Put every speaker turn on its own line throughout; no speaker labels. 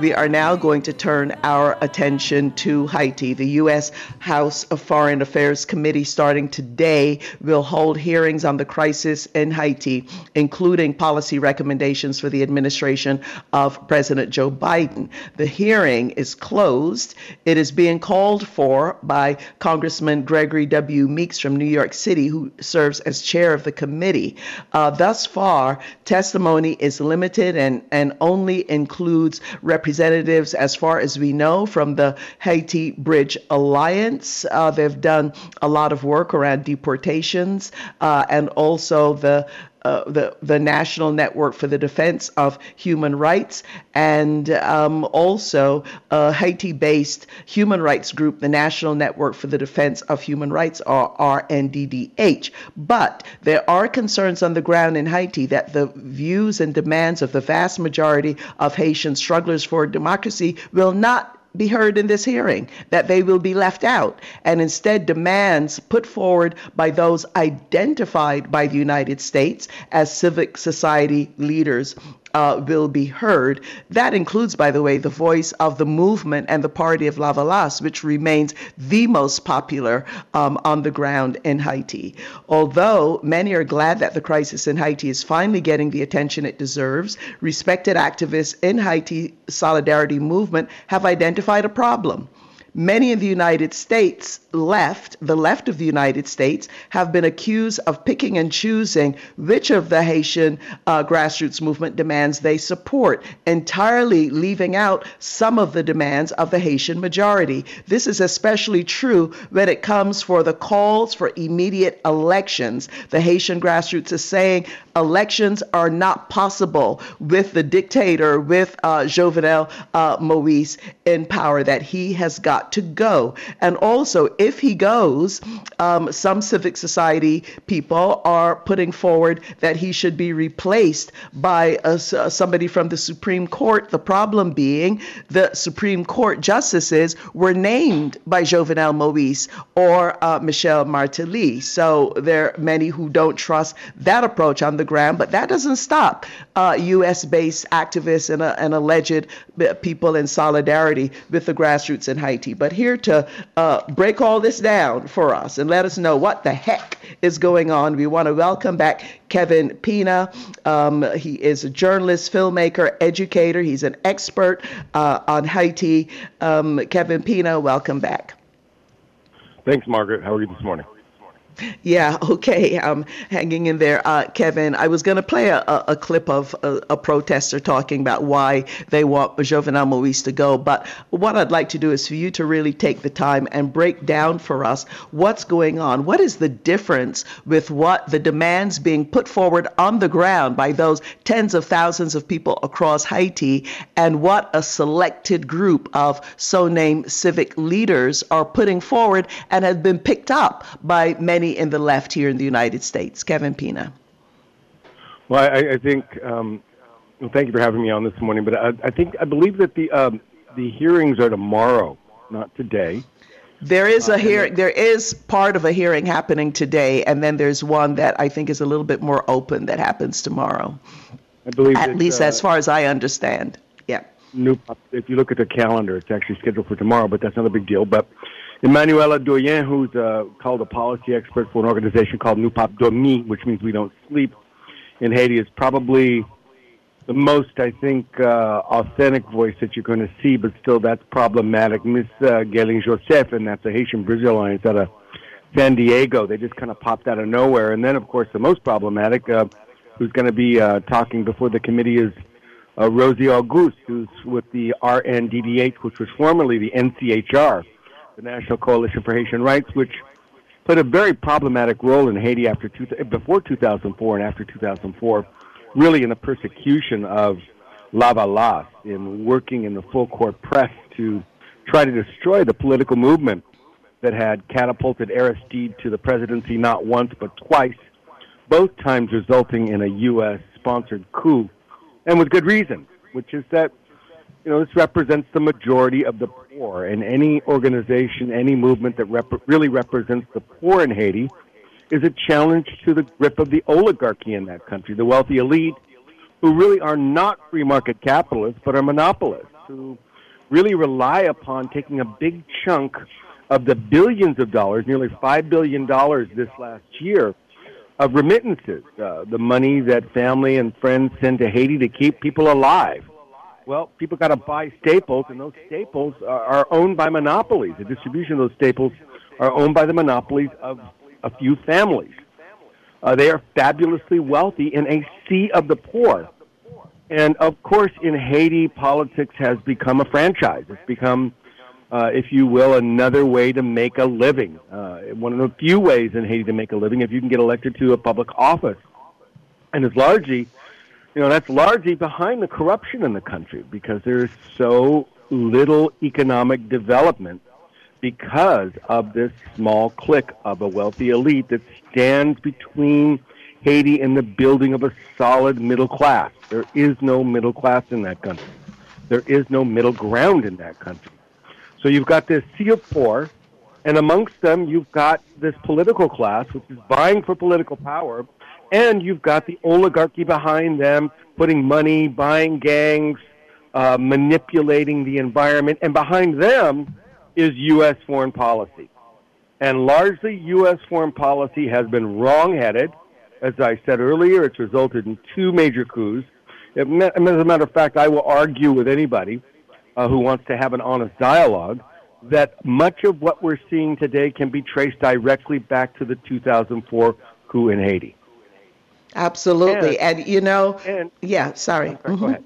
we are now going to turn our attention to Haiti. The U.S. House of Foreign Affairs Committee, starting today, will hold hearings on the crisis in Haiti, including policy recommendations for the administration of President Joe Biden. The hearing is closed. It is being called for by Congressman Gregory W. Meeks from New York City, who serves as chair of the committee. Uh, thus far, testimony is limited and, and only includes representatives, as far as we know, from the Haiti Bridge Alliance. Uh, they've done a lot of work around deportations uh, and also the uh, the the National Network for the Defense of Human Rights, and um, also a Haiti-based human rights group, the National Network for the Defense of Human Rights, or RNDDH. But there are concerns on the ground in Haiti that the views and demands of the vast majority of Haitian strugglers for democracy will not be heard in this hearing, that they will be left out, and instead demands put forward by those identified by the United States as civic society leaders uh, will be heard. That includes, by the way, the voice of the movement and the party of Lavalas, which remains the most popular um, on the ground in Haiti. Although many are glad that the crisis in Haiti is finally getting the attention it deserves, respected activists in Haiti solidarity movement have identified a problem many in the United States left, the left of the United States, have been accused of picking and choosing which of the Haitian uh, grassroots movement demands they support, entirely leaving out some of the demands of the Haitian majority. This is especially true when it comes for the calls for immediate elections. The Haitian grassroots is saying elections are not possible with the dictator, with uh, Jovenel uh, Moise in power, that he has got to go. And also, if he goes, um, some civic society people are putting forward that he should be replaced by a, somebody from the Supreme Court. The problem being the Supreme Court justices were named by Jovenel Moise or uh, Martelly. So there are many who don't trust that approach on the ground, but that doesn't stop uh, U.S. based activists and, uh, and alleged people in solidarity with the grassroots in Haiti. But here to uh, break all this down for us and let us know what the heck is going on, we want to welcome back Kevin Pina. Um, he is a journalist, filmmaker, educator. He's an expert uh, on Haiti. Um, Kevin Pina, welcome back.
Thanks, Margaret. How are you this morning?
Yeah, okay. I'm hanging in there. Uh, Kevin, I was going to play a, a, clip of a, a, protester talking about why they want Jovenel Moise to go. But what I'd like to do is for you to really take the time and break down for us what's going on. What is the difference with what the demands being put forward on the ground by those tens of thousands of people across Haiti and what a selected group of so named civic leaders are putting forward and have been picked up by many in the left here in the United States. Kevin Pina.
Well, I, I think. Um, well, thank you for having me on this morning. But I, I think I believe that the um, the hearings are tomorrow, not today.
There is a uh, hearing. There is part of a hearing happening today, and then there's one that I think is a little bit more open that happens tomorrow.
I believe,
at least uh, as far as I understand. Yeah.
New, if you look at the calendar, it's actually scheduled for tomorrow, but that's not a big deal. But Emmanuela Douyon, who's uh, called a policy expert for an organization called Nou Pap Dòmi, which means we don't sleep in Haiti, is probably the most, I think, uh, authentic voice that you're going to see, but still that's problematic. Miss uh, Guerline Jozef, and that's a Haitian Bridge Alliance out of San Diego. They just kind of popped out of nowhere. And then, of course, the most problematic, uh, who's going to be uh, talking before the committee is uh, Rosy Auguste, who's with the RNDDH, which was formerly the NCHR the National Coalition for Haitian Rights, which played a very problematic role in Haiti after two, before 2004 and after 2004, really in the persecution of Lavalas, in working in the full court press to try to destroy the political movement that had catapulted Aristide to the presidency not once but twice, both times resulting in a U.S. sponsored coup, and with good reason, which is that you know, this represents the majority of the poor, and any organization, any movement that rep- really represents the poor in Haiti is a challenge to the grip of the oligarchy in that country, the wealthy elite, who really are not free market capitalists, but are monopolists. who really rely upon taking a big chunk of the billions of dollars, nearly $5 billion this last year, of remittances, uh, the money that family and friends send to Haiti to keep people alive. Well, people got to buy staples, and those staples are, owned by monopolies. The distribution of those staples are owned by the monopolies of a few families. Uh, they are fabulously wealthy in a sea of the poor. And of course, in Haiti, politics has become a franchise. It's become, uh, if you will, another way to make a living. Uh, one of the few ways in Haiti to make a living if you can get elected to a public office. And it's largely, you know, that's largely behind the corruption in the country because there's so little economic development because of this small clique of a wealthy elite that stands between Haiti and the building of a solid middle class. There is no middle class in that country. There is no middle ground in that country. So you've got this sea of poor, and amongst them you've got this political class, which is vying for political power, and you've got the oligarchy behind them, putting money, buying gangs, uh, manipulating the environment, and behind them is U.S. foreign policy. And largely, U.S. foreign policy has been wrong-headed. As I said earlier, it's resulted in two major coups. As a matter of fact, I will argue with anybody uh, who wants to have an honest dialogue that much of what we're seeing today can be traced directly back to the 2004 coup in Haiti.
Absolutely. And, and you know, and, yeah, sorry.
sorry mm-hmm. Go ahead.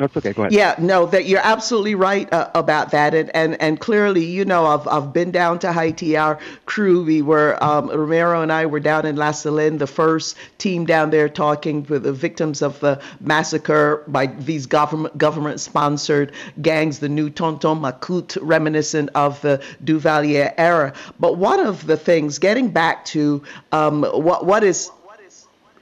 That's okay. Go ahead.
Yeah, no, that you're absolutely right uh, about that, and, and and clearly, you know, I've I've been down to Haiti. Our crew, we were um, Romero and I were down in La Saline, the first team down there, talking with the victims of the massacre by these government government sponsored gangs, the new Tonton Macoute, reminiscent of the Duvalier era. But one of the things, getting back to um, what what is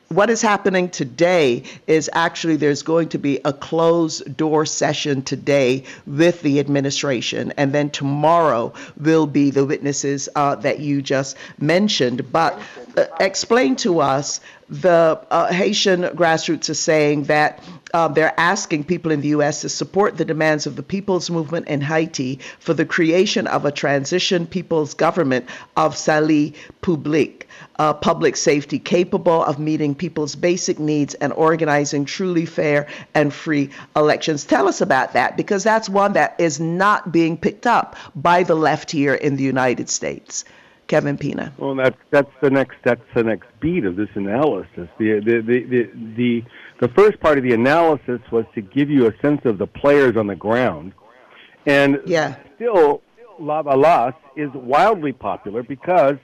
what is happening today is actually there's going to be a closed door session today with the administration, and then tomorrow will be the witnesses uh, that you just mentioned. But uh, explain to us the uh, Haitian grassroots are saying that uh, they're asking people in the U.S. to support the demands of the people's movement in Haiti for the creation of a transition people's government of salut public uh, public safety capable of meeting people's basic needs and organizing truly fair and free elections. Tell us about that because that's one that is not being picked up by the left here in the United States. Kevin Pina.
Well, that's that's the next that's the next beat of this analysis. The the the the the, the first part of the analysis was to give you a sense of the players on the ground, and
yeah.
still La Lavalas is wildly popular because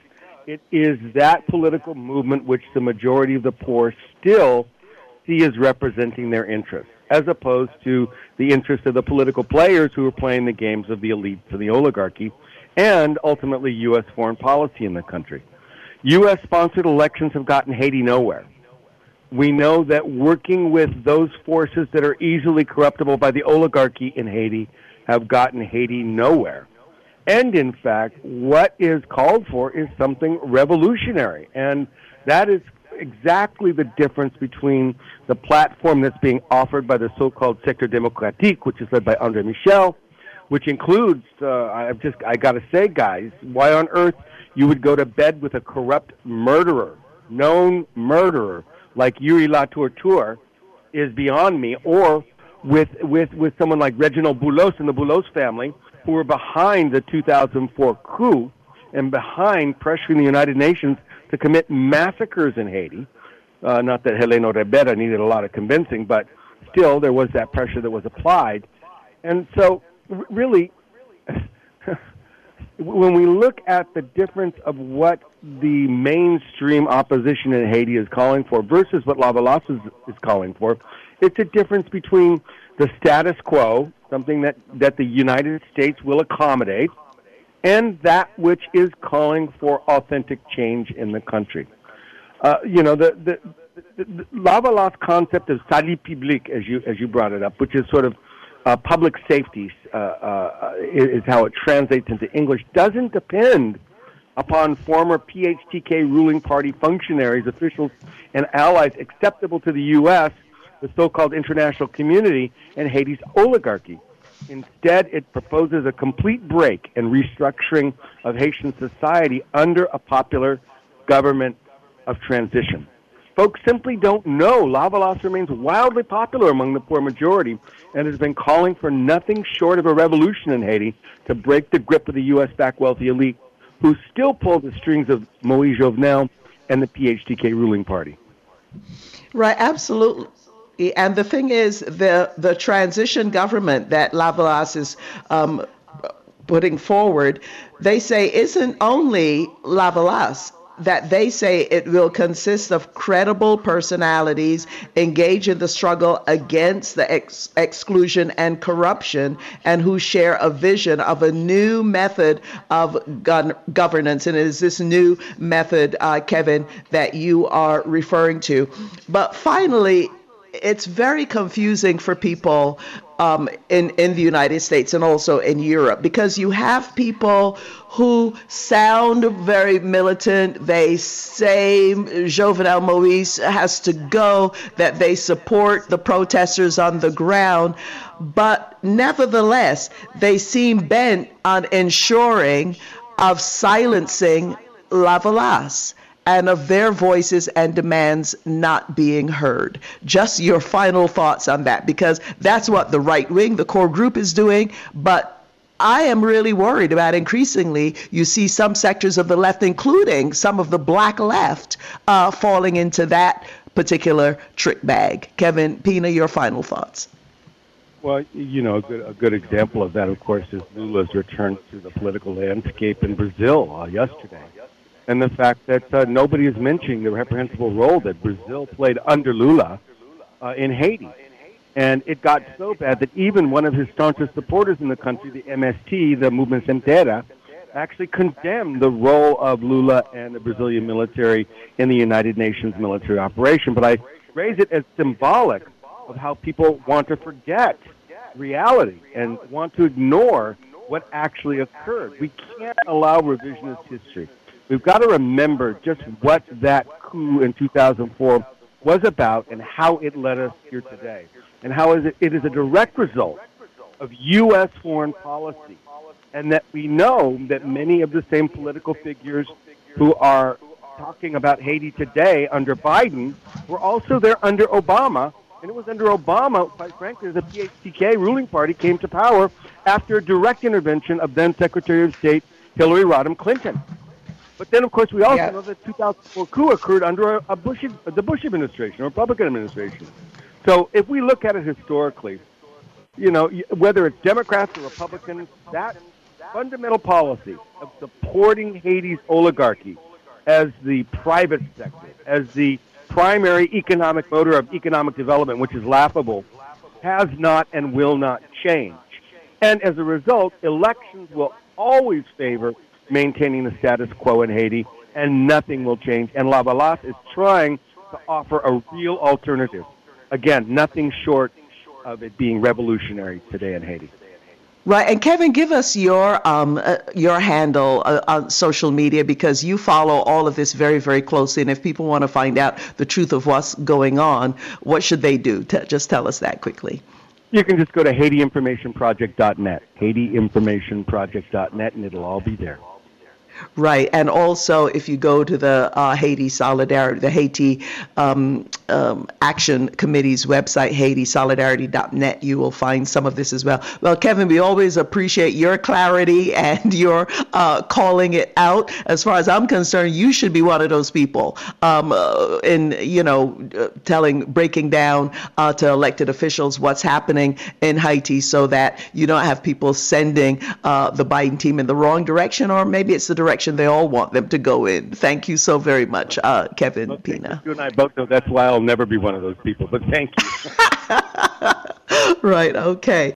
it is that political movement which the majority of the poor still see as representing their interests, as opposed to the interests of the political players who are playing the games of the elites and the oligarchy, and ultimately U.S. foreign policy in the country. U.S. sponsored elections have gotten Haiti nowhere. We know that working with those forces that are easily corruptible by the oligarchy in Haiti have gotten Haiti nowhere. And in fact, what is called for is something revolutionary. And that is exactly the difference between the platform that's being offered by the so-called Secteur Démocratique, which is led by André Michel, which includes, uh, I've just, I gotta say, guys, why on earth you would go to bed with a corrupt murderer, known murderer, like Youri Latortue is beyond me, or with, with, with someone like Reginald Boulos and the Boulos family, who were behind the 2004 coup and behind pressuring the United Nations to commit massacres in Haiti. Uh, not that Heleno Ribeiro needed a lot of convincing, but still there was that pressure that was applied. And so, really, when we look at the difference of what the mainstream opposition in Haiti is calling for versus what Lavalas is, is calling for, it's a difference between the status quo, something that, that the United States will accommodate, and that which is calling for authentic change in the country. Uh, you know, the, the, the, the Lavalas concept of salut public, as you, as you brought it up, which is sort of uh, public safety, uh, uh, is, is how it translates into English, doesn't depend upon former PHTK ruling party functionaries, officials, and allies acceptable to the U.S the so-called international community and Haiti's oligarchy. Instead, it proposes a complete break and restructuring of Haitian society under a popular government of transition. Folks simply don't know. Lavalas remains wildly popular among the poor majority and has been calling for nothing short of a revolution in Haiti to break the grip of the U.S. backed wealthy elite who still pull the strings of Moise Jovenel and the PHTK ruling party.
Right, absolutely. And the thing is, the the transition government that Lavalas is um, putting forward, they say isn't only Lavalas that they say it will consist of credible personalities engaged in the struggle against the ex- exclusion and corruption and who share a vision of a new method of governance. And it is this new method, uh, Kevin, that you are referring to. But finally, it's very confusing for people um, in in the United States and also in Europe because you have people who sound very militant. They say Jovenel Moise has to go, that they support the protesters on the ground, but nevertheless, they seem bent on ensuring of silencing Lavalas and of their voices and demands not being heard. Just your final thoughts on that, because that's what the right wing, the core group, is doing. But I am really worried about increasingly you see some sectors of the left, including some of the black left, uh, falling into that particular trick bag. Kevin Pina, your final thoughts.
Well, you know, a good, a good example of that, of course, is Lula's return to the political landscape in Brazil uh, yesterday and the fact that uh, nobody is mentioning the reprehensible role that Brazil played under Lula uh, in Haiti. And it got so bad that even one of his staunchest supporters in the country, the MST, the Movement Sem Terra, actually condemned the role of Lula and the Brazilian military in the United Nations military operation. But I raise it as symbolic of how people want to forget reality and want to ignore what actually occurred. We can't allow revisionist history we've got to remember just what that coup in 2004 was about and how it led us here today, and how it is a direct result of U.S. foreign policy, and that we know that many of the same political figures who are talking about Haiti today under Biden were also there under Obama, and it was under Obama, quite frankly, the PHTK ruling party came to power after a direct intervention of then Secretary of State Hillary Rodham Clinton. But then, of course, we also yeah. know that 2004 coup occurred under a, Bush, the Bush administration, a Republican administration. So if we look at it historically, you know, whether it's Democrats or Republicans, that fundamental policy of supporting Haiti's oligarchy as the private sector, as the primary economic motor of economic development, which is laughable, has not and will not change. And as a result, elections will always favor maintaining the status quo in Haiti, and nothing will change. And Lavalas is trying to offer a real alternative. Again, nothing short of it being revolutionary today in Haiti.
Right, and Kevin, give us your um, uh, your handle uh, on social media because you follow all of this very, very closely. And if people want to find out the truth of what's going on, what should they do? T- just tell us that quickly.
You can just go to HaitiInformationProject.net, HaitiInformationProject.net, and it'll all be there.
Right, and also if you go to the uh, Haiti Solidarity, the Haiti um, um, Action Committee's website, HaitiSolidarity.net, you will find some of this as well. Well, Kevin, we always appreciate your clarity and your uh, calling it out. As far as I'm concerned, you should be one of those people um, uh, in you know uh, telling, breaking down uh, to elected officials what's happening in Haiti, so that you don't have people sending uh, the Biden team in the wrong direction, or maybe it's the direction they all want them to go in. Thank you so very much, uh, Kevin well, Pina.
You and I both know that's why I'll never be one of those people, but thank you.
right, okay.